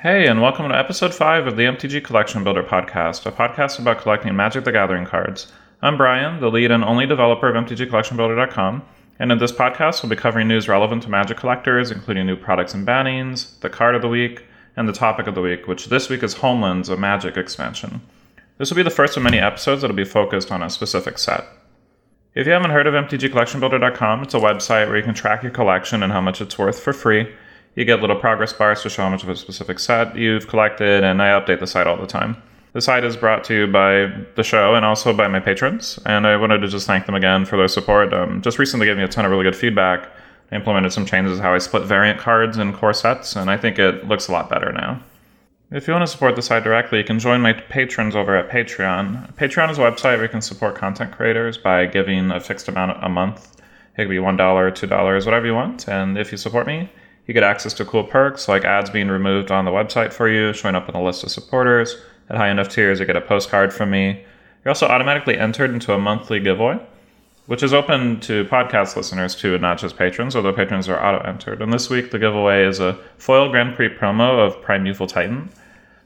Hey, and welcome to episode 5 of the MTG Collection Builder podcast, a podcast about collecting Magic the Gathering cards. I'm Brian, the lead and only developer of MTGCollectionBuilder.com, and in this podcast, we'll be covering news relevant to Magic collectors, including new products and bannings, the card of the week, and the topic of the week, which this week is Homelands, a Magic expansion. This will be the first of many episodes that will be focused on a specific set. If you haven't heard of MTGCollectionBuilder.com, it's a website where you can track your collection and how much it's worth for free you get little progress bars to show how much of a specific set you've collected, and I update the site all the time. The site is brought to you by the show and also by my patrons, and I wanted to just thank them again for their support. Um, just recently gave me a ton of really good feedback. I implemented some changes how I split variant cards in core sets, and I think it looks a lot better now. If you want to support the site directly, you can join my patrons over at Patreon. Patreon is a website where you can support content creators by giving a fixed amount a month. It could be $1, $2, whatever you want. And if you support me, you get access to cool perks like ads being removed on the website for you, showing up in the list of supporters. At high enough tiers, you get a postcard from me. You're also automatically entered into a monthly giveaway, which is open to podcast listeners too, and not just patrons, although patrons are auto entered. And this week, the giveaway is a foil Grand Prix promo of Primeval Titan.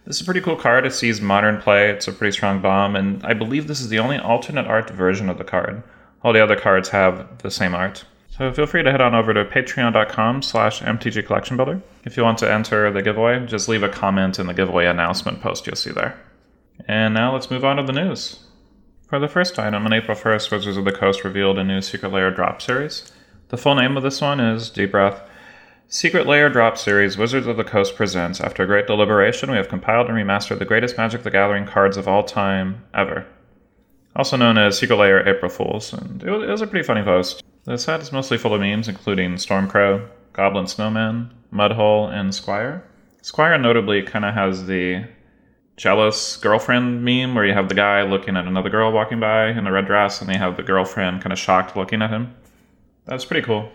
This is a pretty cool card. It sees modern play, it's a pretty strong bomb, and I believe this is the only alternate art version of the card. All the other cards have the same art. So feel free to head on over to patreon.com slash mtg collection builder. If you want to enter the giveaway, just leave a comment in the giveaway announcement post you'll see there. And now let's move on to the news. For the first item, on April 1st, Wizards of the Coast revealed a new Secret Lair drop series. The full name of this one is Deep Breath. Secret Lair Drop Series Wizards of the Coast presents. After great deliberation, we have compiled and remastered the greatest Magic the Gathering cards of all time ever. Also known as Secret Lair April Fools, and it was a pretty funny post. The set is mostly full of memes, including Stormcrow, Goblin Snowman, Mudhole, and Squire. Squire notably kind of has the jealous girlfriend meme where you have the guy looking at another girl walking by in a red dress and they have the girlfriend kind of shocked looking at him. That's pretty cool.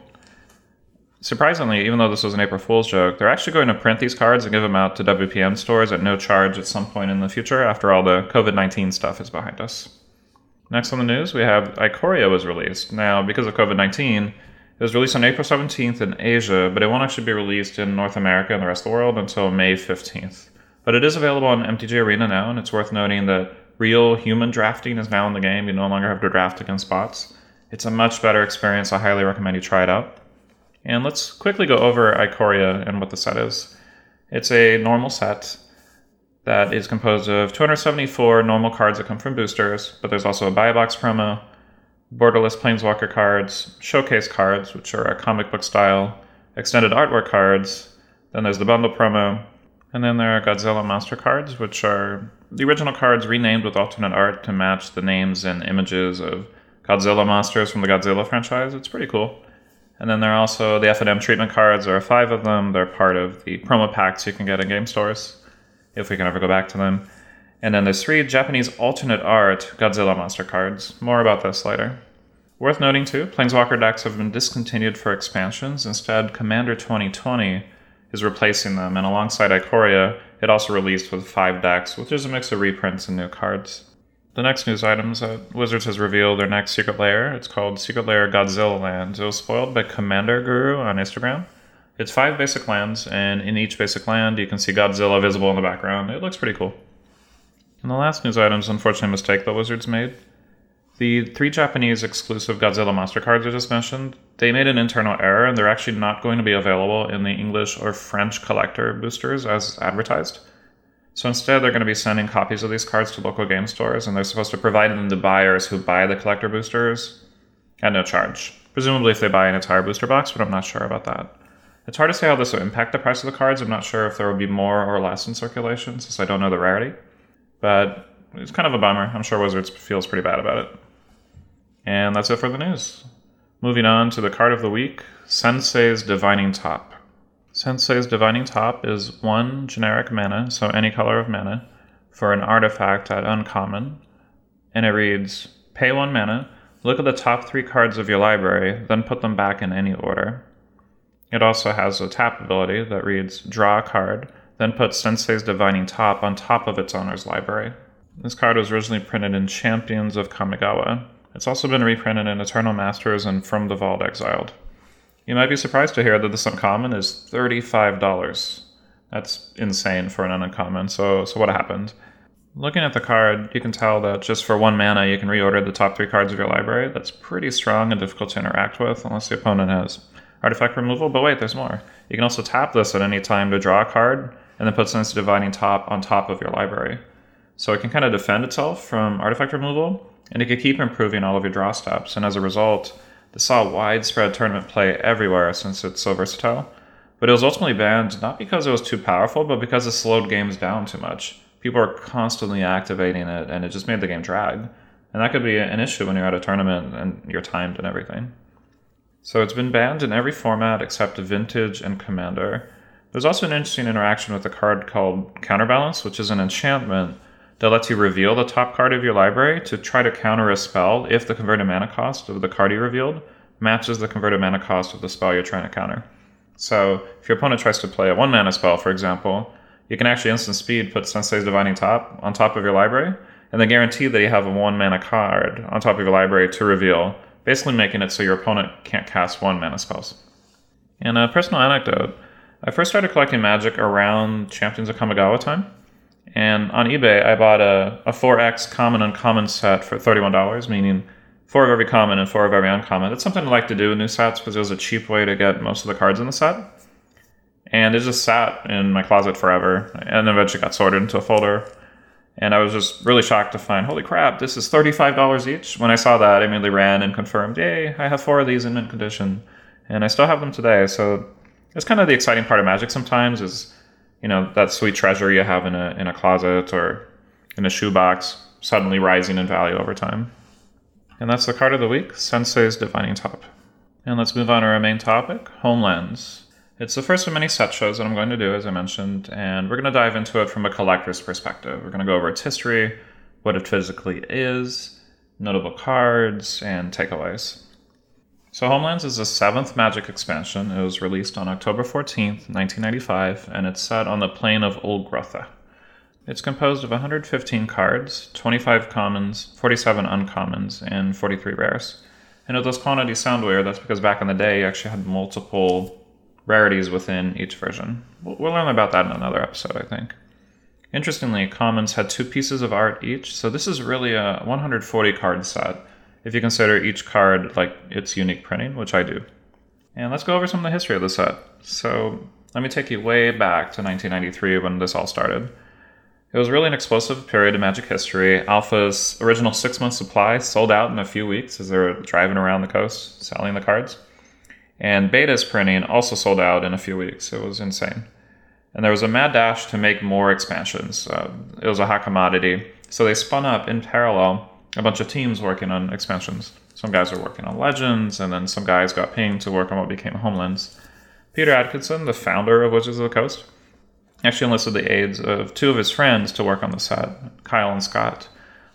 Surprisingly, even though this was an April Fool's joke, they're actually going to print these cards and give them out to WPN stores at no charge at some point in the future after all the COVID 19 stuff is behind us. Next on the news, we have Ikoria was released. Now, because of COVID 19, it was released on April 17th in Asia, but it won't actually be released in North America and the rest of the world until May 15th. But it is available on MTG Arena now, and it's worth noting that real human drafting is now in the game. You no longer have to draft against bots. It's a much better experience. I highly recommend you try it out. And let's quickly go over Ikoria and what the set is. It's a normal set that is composed of 274 normal cards that come from boosters, but there's also a buy box promo, borderless planeswalker cards, showcase cards, which are a comic book style, extended artwork cards, then there's the bundle promo, and then there are Godzilla monster cards, which are the original cards renamed with alternate art to match the names and images of Godzilla monsters from the Godzilla franchise. It's pretty cool. And then there are also the F&M treatment cards. There are five of them. They're part of the promo packs you can get in game stores if we can ever go back to them. And then there's three Japanese alternate art Godzilla monster cards. More about this later. Worth noting too, Planeswalker decks have been discontinued for expansions. Instead, Commander 2020 is replacing them, and alongside Ikoria, it also released with five decks, which is a mix of reprints and new cards. The next news item is that uh, Wizards has revealed their next Secret Lair. It's called Secret Lair Godzilla Land. It was spoiled by Commander Guru on Instagram. It's five basic lands, and in each basic land, you can see Godzilla visible in the background. It looks pretty cool. And the last news item is unfortunately a mistake that Wizards made. The three Japanese exclusive Godzilla monster cards I just mentioned, they made an internal error, and they're actually not going to be available in the English or French collector boosters as advertised. So instead, they're going to be sending copies of these cards to local game stores, and they're supposed to provide them to buyers who buy the collector boosters at no charge. Presumably, if they buy an entire booster box, but I'm not sure about that. It's hard to say how this will impact the price of the cards. I'm not sure if there will be more or less in circulation since I don't know the rarity. But it's kind of a bummer. I'm sure Wizards feels pretty bad about it. And that's it for the news. Moving on to the card of the week Sensei's Divining Top. Sensei's Divining Top is one generic mana, so any color of mana, for an artifact at uncommon. And it reads Pay one mana, look at the top three cards of your library, then put them back in any order. It also has a tap ability that reads Draw a card, then put Sensei's Divining Top on top of its owner's library. This card was originally printed in Champions of Kamigawa. It's also been reprinted in Eternal Masters and From the Vault Exiled. You might be surprised to hear that this uncommon is $35. That's insane for an uncommon. So, so what happened? Looking at the card, you can tell that just for one mana, you can reorder the top three cards of your library. That's pretty strong and difficult to interact with unless the opponent has artifact removal. But wait, there's more. You can also tap this at any time to draw a card and then put Sensei's Divining Top on top of your library. So it can kind of defend itself from artifact removal, and it can keep improving all of your draw steps. And as a result, this saw widespread tournament play everywhere since it's so versatile. But it was ultimately banned not because it was too powerful, but because it slowed games down too much people are constantly activating it and it just made the game drag. And that could be an issue when you're at a tournament and you're timed and everything. So it's been banned in every format except Vintage and Commander. There's also an interesting interaction with a card called Counterbalance, which is an enchantment that lets you reveal the top card of your library to try to counter a spell if the converted mana cost of the card you revealed matches the converted mana cost of the spell you're trying to counter. So if your opponent tries to play a one mana spell, for example, you can actually instant speed put Sensei's Divining Top on top of your library, and then guarantee that you have a one mana card on top of your library to reveal, basically making it so your opponent can't cast one mana spells. And a personal anecdote I first started collecting magic around Champions of Kamigawa time, and on eBay I bought a, a 4x common uncommon set for $31, meaning four of every common and four of every uncommon. That's something I like to do with new sets because it was a cheap way to get most of the cards in the set and it just sat in my closet forever and eventually got sorted into a folder and i was just really shocked to find holy crap this is $35 each. When i saw that i immediately ran and confirmed yay i have four of these in mint condition. And i still have them today. So it's kind of the exciting part of magic sometimes is you know that sweet treasure you have in a, in a closet or in a shoebox suddenly rising in value over time. And that's the card of the week sensei's divining top. And let's move on to our main topic homelands it's the first of many set shows that I'm going to do, as I mentioned, and we're going to dive into it from a collector's perspective. We're going to go over its history, what it physically is, notable cards, and takeaways. So, Homelands is the seventh Magic expansion. It was released on October 14th, 1995, and it's set on the plane of Ulgrotha. It's composed of 115 cards, 25 commons, 47 uncommons, and 43 rares. And if those quantities sound weird, that's because back in the day you actually had multiple rarities within each version. We'll, learn about that in another episode, I think. Interestingly, Commons had two pieces of art each, so this is really a 140 card set if you consider each card like its unique printing, which I do. And let's go over some of the history of the set. So let me take you way back to 1993 when this all started. It was really an explosive period in Magic history. Alpha's original six month supply sold out in a few weeks as they were driving around the coast selling the cards. And Beta's printing also sold out in a few weeks. It was insane. And there was a mad dash to make more expansions. Uh, it was a hot commodity. So they spun up in parallel a bunch of teams working on expansions. Some guys were working on Legends, and then some guys got pinged to work on what became Homelands. Peter Adkison, the founder of Wizards of the Coast, actually enlisted the aids of two of his friends to work on the set, Kyle and Scott.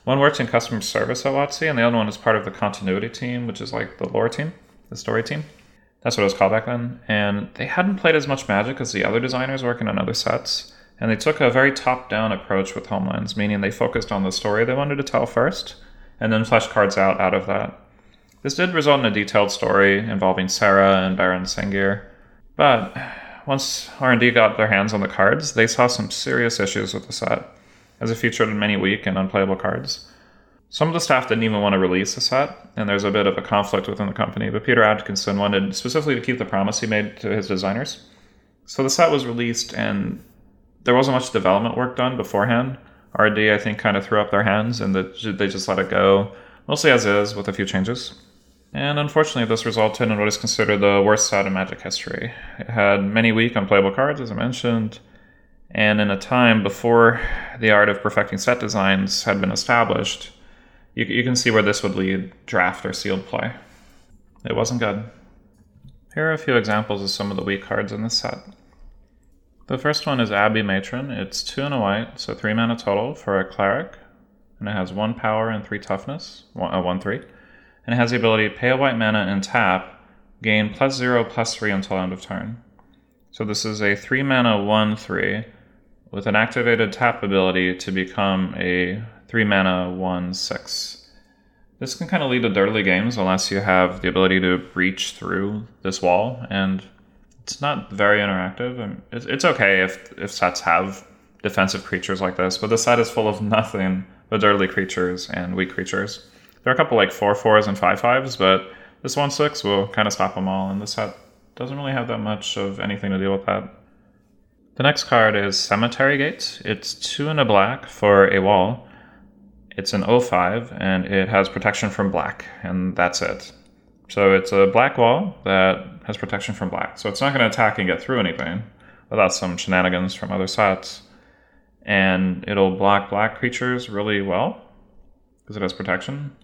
One works in customer service at WotC, and the other one is part of the continuity team, which is like the lore team, the story team. That's what it was called back then. And they hadn't played as much Magic as the other designers working on other sets. And they took a very top down approach with Homelands, meaning they focused on the story they wanted to tell first, and then fleshed cards out out of that. This did result in a detailed story involving Serra and Baron Sengir. But once R&D got their hands on the cards, they saw some serious issues with the set, as it featured many weak and unplayable cards. Some of the staff didn't even want to release the set, and there's a bit of a conflict within the company. But Peter Adkison wanted specifically to keep the promise he made to his designers. So the set was released, and there wasn't much development work done beforehand. R&D, I think, kind of threw up their hands, and they just let it go, mostly as is, with a few changes. And unfortunately, this resulted in what is considered the worst set in Magic history. It had many weak, unplayable cards, as I mentioned, and in a time before the art of perfecting set designs had been established, you, you can see where this would lead draft or sealed play. It wasn't good. Here are a few examples of some of the weak cards in this set. The first one is Abbey Matron. It's two and a white, so three mana total for a cleric, and it has one power and three toughness, one, uh, one three, and it has the ability to pay a white mana and tap, gain plus zero plus three until end of turn. So this is a three mana one three with an activated tap ability to become a 3 mana, 1 6. This can kind of lead to durdly games unless you have the ability to breach through this wall, and It's not very interactive. It's, it's okay if, if sets have defensive creatures like this, but the set is full of nothing but dirty creatures and weak creatures. There are a couple like 4 4s and 5 5s, but this 1 6 will kind of stop them all, and the set doesn't really have that much of anything to deal with that. The next card is Cemetery Gate. It's 2 and a black for a wall. It's an 05, and it has protection from black, and that's it. So it's a black wall that has protection from black. So it's not going to attack and get through anything without some shenanigans from other sets. And it'll block black creatures really well because it has protection.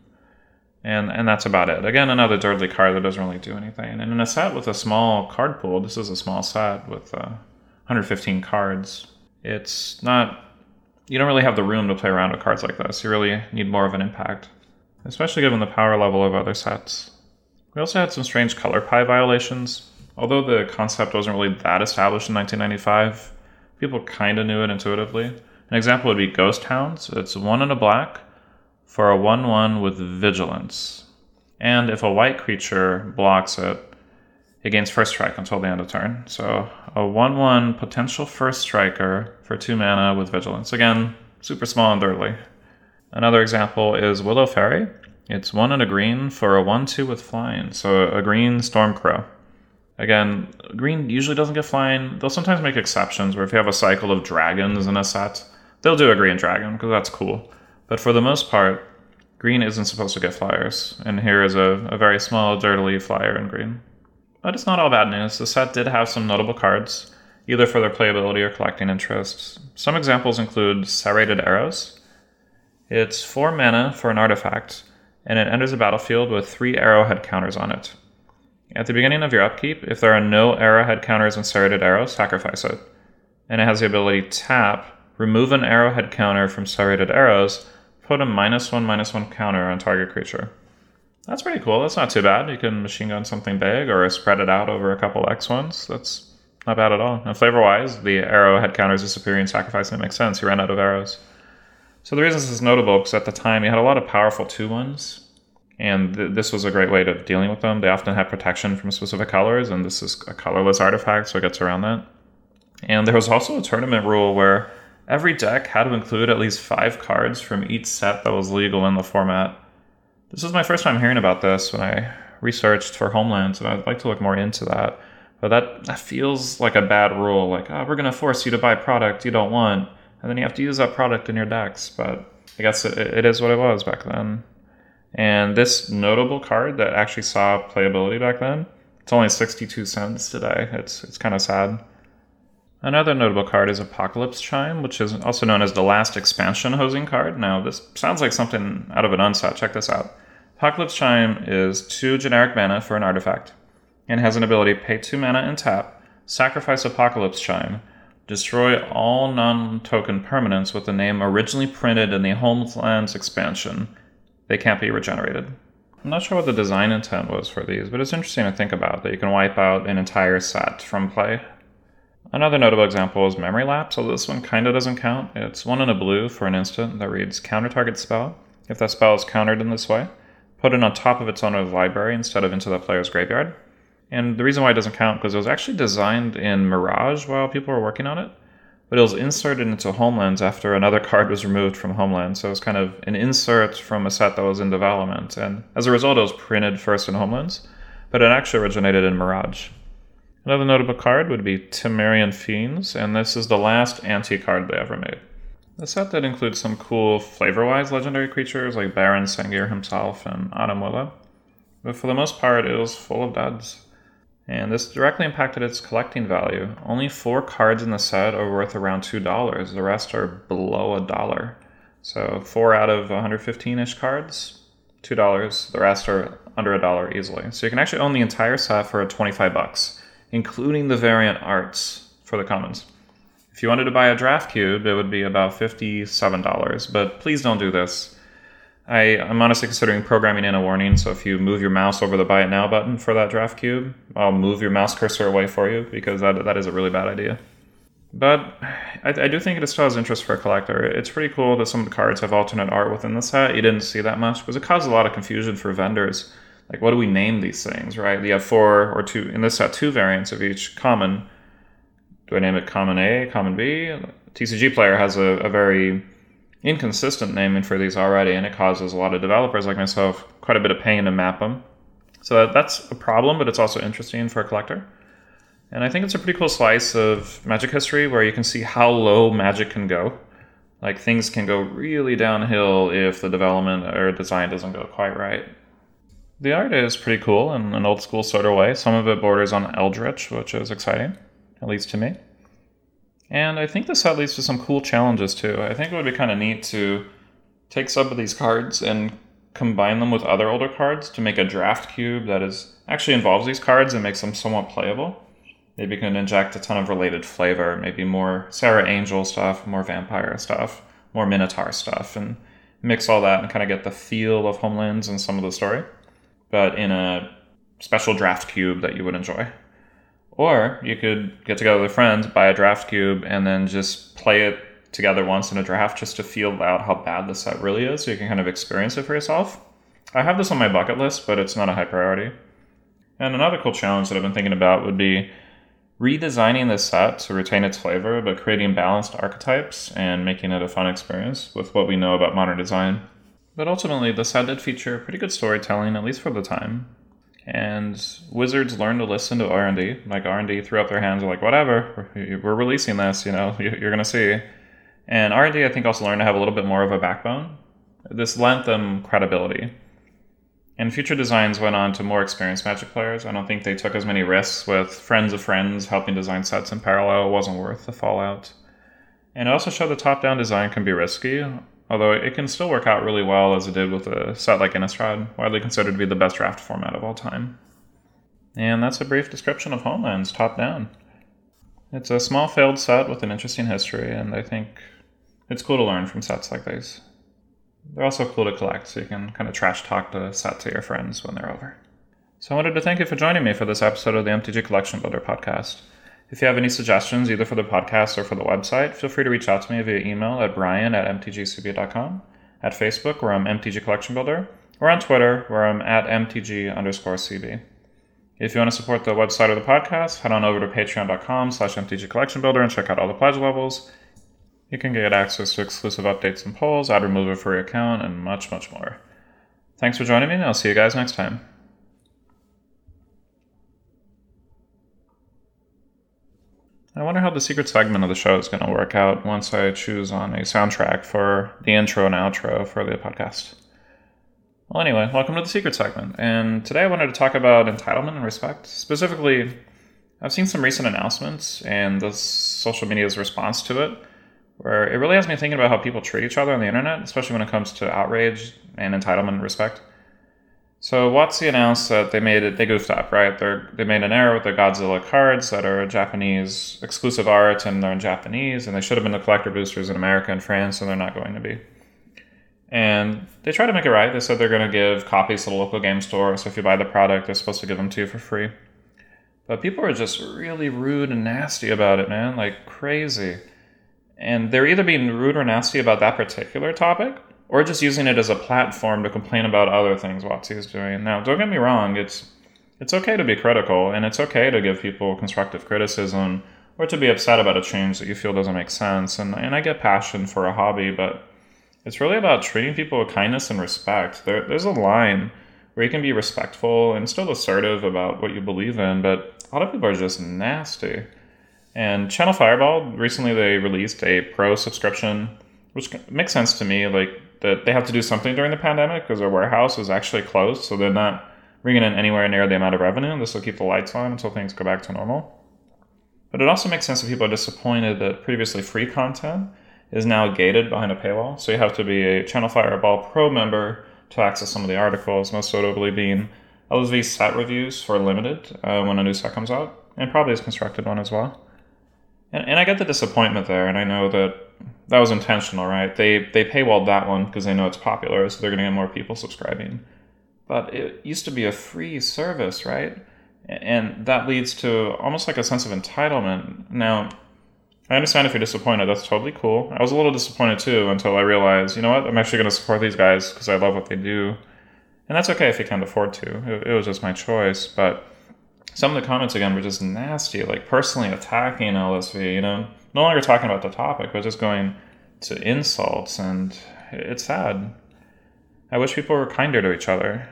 And, and that's about it. Again, another durdly card that doesn't really do anything. And in a set with a small card pool, this is a small set with uh, 115 cards. It's not, you don't really have the room to play around with cards like this. You really need more of an impact, especially given the power level of other sets. We also had some strange color pie violations. Although the concept wasn't really that established in 1995, people kind of knew it intuitively. An example would be Ghost Hounds. It's one in a black for a 1 1 with Vigilance. And if a white creature blocks it, it gains first strike until the end of turn. So a 1 1 potential first striker for 2 mana with Vigilance. Again, super small and durdly. Another example is Willow Fairy. It's one and a green for a 1 2 with flying. So a green Stormcrow. Again, green usually doesn't get flying. They'll sometimes make exceptions where if you have a cycle of dragons in a set, they'll do a green dragon because that's cool. But for the most part, green isn't supposed to get flyers. And here is a, a very small, durdly flyer in green. But it's not all bad news. The set did have some notable cards, either for their playability or collecting interests. Some examples include Serrated Arrows. It's 4 mana for an artifact and it enters the battlefield with three arrowhead counters on it. At the beginning of your upkeep, if there are no arrowhead counters and serrated arrows, sacrifice it. And it has the ability tap, remove an arrowhead counter from serrated arrows, put a minus one minus one counter on target creature. That's pretty cool. That's not too bad. You can machine gun something big or spread it out over a couple X ones. That's not bad at all. And flavor wise, the arrowhead counters disappearing sacrificing it makes sense. You ran out of arrows. So the reason this is notable because at the time you had a lot of powerful two ones, and th- this was a great way of dealing with them. They often have protection from specific colors, and this is a colorless artifact, so it gets around that. And there was also a tournament rule where every deck had to include at least five cards from each set that was legal in the format. This is my first time hearing about this when I researched for Homelands, and I'd like to look more into that. But that, that feels like a bad rule. Like, oh, we're going to force you to buy product you don't want and then you have to use that product in your decks. But I guess it, it is what it was back then. And this notable card that actually saw playability back then, it's only 62 cents today. It's it's kind of sad. Another notable card is Apocalypse Chime, which is also known as the last expansion hosing card. Now, this sounds like something out of an unset. Check this out. Apocalypse Chime is two generic mana for an artifact and has an ability pay two mana and tap, sacrifice Apocalypse Chime, Destroy all non token permanents with the name originally printed in the Homelands expansion. They can't be regenerated. I'm not sure what the design intent was for these, but it's interesting to think about that you can wipe out an entire set from play. Another notable example is Memory Lapse, although this one kinda doesn't count. It's one in a blue for an instant that reads counter target spell. If that spell is countered in this way, put it on top of its owner's library instead of into the player's graveyard. And the reason why it doesn't count because it was actually designed in Mirage while people were working on it, but it was inserted into Homelands after another card was removed from Homeland. So it was kind of an insert from a set that was in development, and as a result, it was printed first in Homelands, but it actually originated in Mirage. Another notable card would be Timmerian Fiends, and this is the last ante card they ever made. The set that includes some cool flavor-wise legendary creatures like Baron Sengir himself and Autumn Willow. But for the most part, it was full of duds and this directly impacted its collecting value. Only four cards in the set are worth around $2. The rest are below a dollar. So, four out of 115 ish cards, $2. The rest are under a dollar easily. So, you can actually own the entire set for 25 bucks, including the variant arts for the commons. If you wanted to buy a draft cube, it would be about $57, but please don't do this. I, am honestly considering programming in a warning. So if you move your mouse over the buy it now button for that draft cube, I'll move your mouse cursor away for you because that, that is a really bad idea. But I, I do think it still has interest for a collector. It's pretty cool that some of the cards have alternate art within the set. You didn't see that much because it caused a lot of confusion for vendors like what do we name these things, right? You have four or two in this set two variants of each common. Do I name it common A, common B? TCG Player has a, a very inconsistent naming for these already, and it causes a lot of developers like myself quite a bit of pain to map them. So that's a problem, but it's also interesting for a collector. And I think it's a pretty cool slice of Magic history where you can see how low Magic can go. Like things can go really downhill if the development or design doesn't go quite right. The art is pretty cool in an old school sort of way. Some of it borders on Eldritch, which is exciting, at least to me. And I think this set leads to some cool challenges too. I think it would be kind of neat to take some of these cards and combine them with other older cards to make a draft cube that is actually involves these cards and makes them somewhat playable. Maybe you can inject a ton of related flavor, maybe more Serra Angel stuff, more vampire stuff, more Minotaur stuff, and mix all that and kind of get the feel of Homelands and some of the story but in a special draft cube that you would enjoy. Or you could get together with friends, buy a draft cube, and then just play it together once in a draft just to feel out how bad the set really is so you can kind of experience it for yourself. I have this on my bucket list, but it's not a high priority. And another cool challenge that I've been thinking about would be redesigning the set to retain its flavor, but creating balanced archetypes and making it a fun experience with what we know about modern design. But ultimately, the set did feature pretty good storytelling, at least for the time. And Wizards learned to listen to R&D. Like R&D threw up their hands like, whatever, we're releasing this, you know, you're going to see. And R&D, I think, also learned to have a little bit more of a backbone. This lent them credibility. And future designs went on to more experienced Magic players. I don't think they took as many risks with friends of friends helping design sets in parallel. It wasn't worth the fallout. And it also showed the top down design can be risky, although it can still work out really well as it did with a set like Innistrad, widely considered to be the best draft format of all time. And that's a brief description of Homelands, top down. It's a small failed set with an interesting history, and I think it's cool to learn from sets like these. They're also cool to collect, so you can kind of trash talk the set to your friends when they're over. So I wanted to thank you for joining me for this episode of the MTG Collection Builder podcast. If you have any suggestions, either for the podcast or for the website, feel free to reach out to me via email at brian at mtgcb.com, at Facebook, where I'm MTG Collection Builder, or on Twitter, where I'm at mtg underscore cb. If you want to support the website or the podcast, head on over to patreon.com slash mtg collection builder and check out all the pledge levels. You can get access to exclusive updates and polls, ad removal for your account, and much, much more. Thanks for joining me, and I'll see you guys next time. I wonder how the secret segment of the show is going to work out once I choose on a soundtrack for the intro and outro for the podcast. Well, anyway, welcome to the secret segment. And today I wanted to talk about entitlement and respect. Specifically, I've seen some recent announcements and the social media's response to it, where it really has me thinking about how people treat each other on the internet, especially when it comes to outrage and entitlement and respect. So WotC announced that they made it. They goofed up, right? They they made an error with the Godzilla cards that are Japanese exclusive art and they're in Japanese, and they should have been the collector boosters in America and France, and they're not going to be. And they try to make it right. They said they're going to give copies to the local game store, so if you buy the product, they're supposed to give them to you for free. But people are just really rude and nasty about it, man, like crazy. And they're either being rude or nasty about that particular topic, or just using it as a platform to complain about other things WotC is doing. Now, don't get me wrong, it's it's okay to be critical and it's okay to give people constructive criticism or to be upset about a change that you feel doesn't make sense. And, and I get passion for a hobby, but it's really about treating people with kindness and respect. There, there's a line where you can be respectful and still assertive about what you believe in, but a lot of people are just nasty. And Channel Fireball recently they released a pro subscription, which makes sense to me. Like that they have to do something during the pandemic because their warehouse is actually closed, so they're not bringing in anywhere near the amount of revenue. This will keep the lights on until things go back to normal. But it also makes sense that people are disappointed that previously free content is now gated behind a paywall. So you have to be a Channel Fireball Pro member to access some of the articles, most notably being LSV set reviews for limited uh, when a new set comes out, and probably his constructed one as well. And, and I get the disappointment there, and I know that that was intentional, right? They they paywalled that one because they know it's popular, so they're going to get more people subscribing. But it used to be a free service, right? And that leads to almost like a sense of entitlement. Now, I understand if you're disappointed. That's totally cool. I was a little disappointed too until I realized, you know what? I'm actually going to support these guys because I love what they do. And that's okay if you can't afford to. It, it was just my choice. But some of the comments again were just nasty, like personally attacking LSV, you know, no longer talking about the topic, but just going to insults. And it's sad. I wish people were kinder to each other.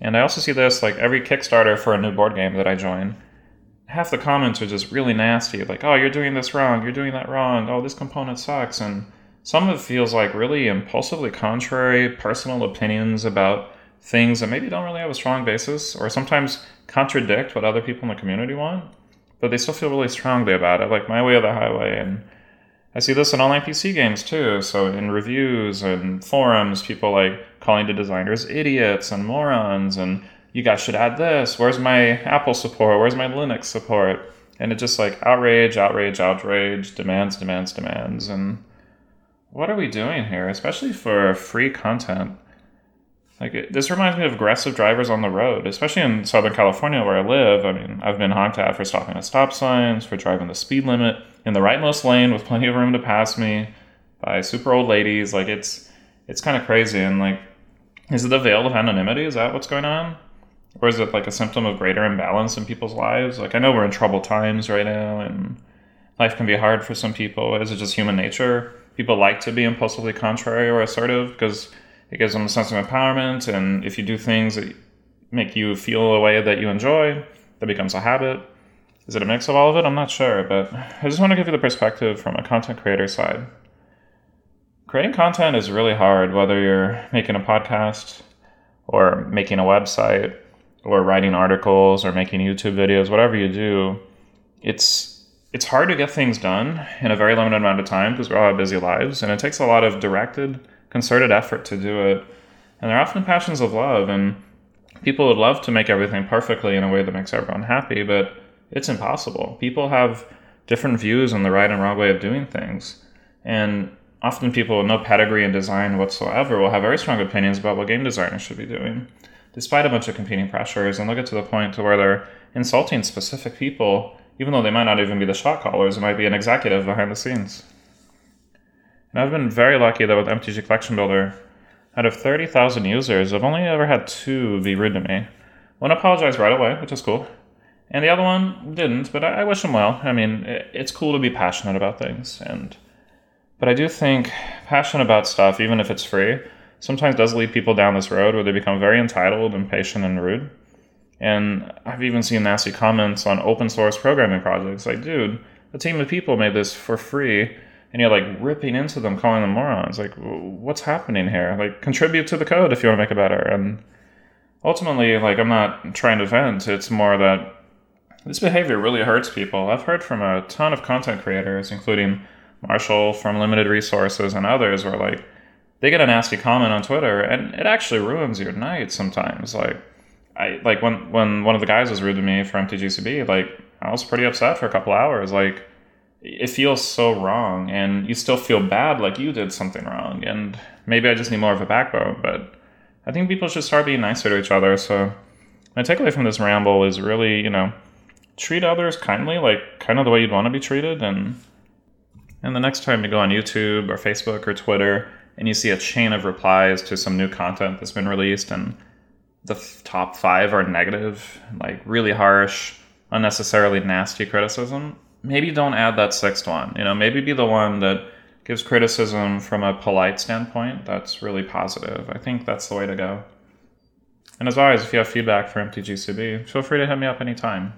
And I also see this like every Kickstarter for a new board game that I join. Half the comments are just really nasty, like, oh, you're doing this wrong, you're doing that wrong, oh, this component sucks. And some of it feels like really impulsively contrary personal opinions about things that maybe don't really have a strong basis or sometimes contradict what other people in the community want, but they still feel really strongly about it, like My Way of the Highway. And I see this in online PC games too. So in reviews and forums, people like calling the designers idiots and morons and you guys should add this. Where's my Apple support? Where's my Linux support? And it just like outrage, outrage, outrage, demands, demands, demands. And what are we doing here, especially for free content? Like it, this reminds me of aggressive drivers on the road, especially in Southern California where I live. I mean, I've been honked at for stopping at stop signs, for driving the speed limit in the rightmost lane with plenty of room to pass me by super old ladies. Like it's it's kind of crazy. And like, is it the veil of anonymity? Is that what's going on? Or is it like a symptom of greater imbalance in people's lives? Like I know we're in troubled times right now, and life can be hard for some people. Is it just human nature? people like to be impulsively contrary or assertive because it gives them a sense of empowerment. And if you do things that make you feel a way that you enjoy, that becomes a habit. Is it a mix of all of it? I'm not sure, but I just want to give you the perspective from a content creator side. Creating content is really hard, whether you're making a podcast or making a website or writing articles or making YouTube videos, whatever you do. It's it's hard to get things done in a very limited amount of time because we all have busy lives, and it takes a lot of directed, concerted effort to do it. And they're often passions of love, and people would love to make everything perfectly in a way that makes everyone happy, but it's impossible. People have different views on the right and wrong way of doing things, and often people with no pedigree in design whatsoever will have very strong opinions about what game designers should be doing, despite a bunch of competing pressures, and they'll get to the point to where they're insulting specific people even though they might not even be the shot callers, it might be an executive behind the scenes. And I've been very lucky that with MTG Collection Builder, out of 30,000 users, I've only ever had two be rude to me. One apologized right away, which is cool, and the other one didn't, but I, I wish him well. I mean, it, it's cool to be passionate about things, and but I do think passion about stuff, even if it's free, sometimes does lead people down this road where they become very entitled, impatient, and rude. And I've even seen nasty comments on open source programming projects like, dude, a team of people made this for free and you're like ripping into them, calling them morons. Like, what's happening here? Like, contribute to the code if you want to make it better. And ultimately, like, I'm not trying to vent. It's more that this behavior really hurts people. I've heard from a ton of content creators, including Marshall from Limited Resources and others, where like they get a nasty comment on Twitter and it actually ruins your night sometimes. Like, I like when when one of the guys was rude to me for MTGCB, like I was pretty upset for a couple hours. Like it feels so wrong, and you still feel bad, like you did something wrong. And maybe I just need more of a backbone, but I think people should start being nicer to each other. So my takeaway from this ramble is really, you know, treat others kindly, like kind of the way you'd want to be treated, and and the next time you go on YouTube or Facebook or Twitter and you see a chain of replies to some new content that's been released and the f- top five are negative, like really harsh, unnecessarily nasty criticism, maybe don't add that sixth one. You know, maybe be the one that gives criticism from a polite standpoint that's really positive. I think that's the way to go. And as always, if you have feedback for MTGCB, feel free to hit me up anytime.